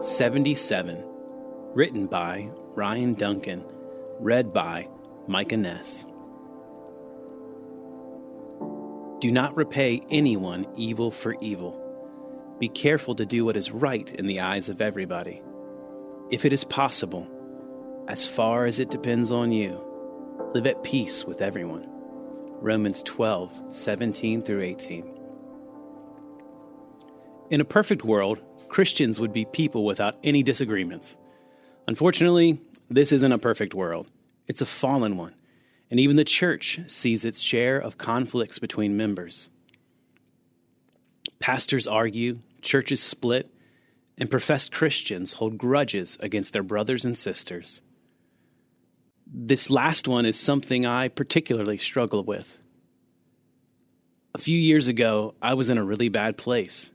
77. Written by Ryan Duncan. Read by Micah Ness. Do not repay anyone evil for evil. Be careful to do what is right in the eyes of everybody. If it is possible, as far as it depends on you, live at peace with everyone. Romans 12, 17 through 18. In a perfect world, Christians would be people without any disagreements. Unfortunately, this isn't a perfect world, it's a fallen one, and even the church sees its share of conflicts between members. Pastors argue, churches split, and professed Christians hold grudges against their brothers and sisters. This last one is something I particularly struggle with. A few years ago, I was in a really bad place.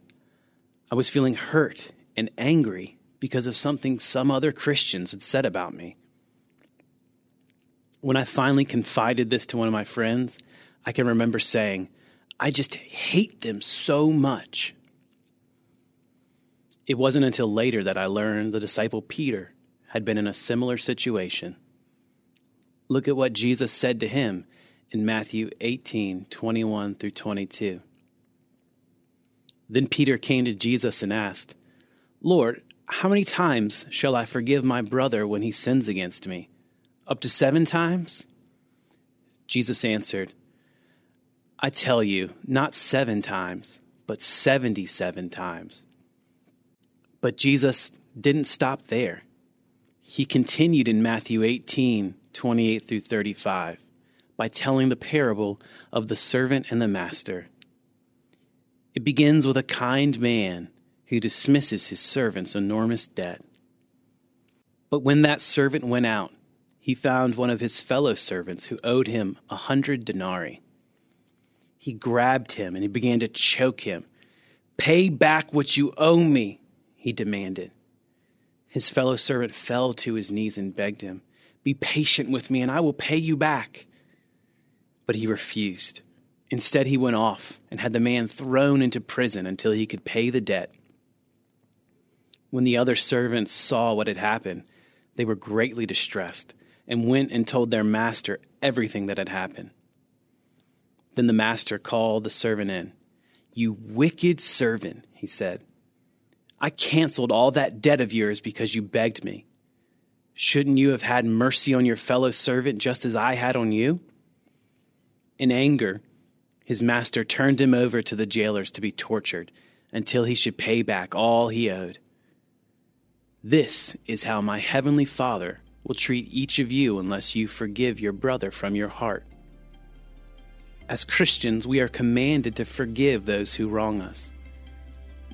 I was feeling hurt and angry because of something some other Christians had said about me. When I finally confided this to one of my friends, I can remember saying, I just hate them so much. It wasn't until later that I learned the disciple Peter had been in a similar situation. Look at what Jesus said to him in Matthew 18 21 through 22. Then Peter came to Jesus and asked, Lord, how many times shall I forgive my brother when he sins against me? Up to seven times? Jesus answered, I tell you, not seven times, but seventy seven times. But Jesus didn't stop there. He continued in Matthew 18 28 through 35 by telling the parable of the servant and the master. It begins with a kind man who dismisses his servant's enormous debt. But when that servant went out, he found one of his fellow servants who owed him a hundred denarii. He grabbed him and he began to choke him. Pay back what you owe me, he demanded. His fellow servant fell to his knees and begged him, Be patient with me and I will pay you back. But he refused. Instead, he went off and had the man thrown into prison until he could pay the debt. When the other servants saw what had happened, they were greatly distressed and went and told their master everything that had happened. Then the master called the servant in. You wicked servant, he said. I canceled all that debt of yours because you begged me. Shouldn't you have had mercy on your fellow servant just as I had on you? In anger, his master turned him over to the jailers to be tortured until he should pay back all he owed. This is how my heavenly Father will treat each of you unless you forgive your brother from your heart. As Christians, we are commanded to forgive those who wrong us,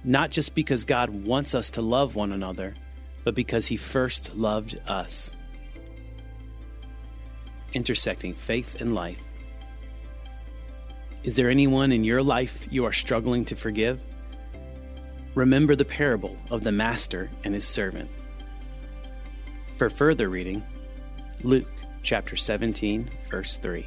not just because God wants us to love one another, but because He first loved us. Intersecting faith and life. Is there anyone in your life you are struggling to forgive? Remember the parable of the master and his servant. For further reading, Luke chapter 17, verse 3.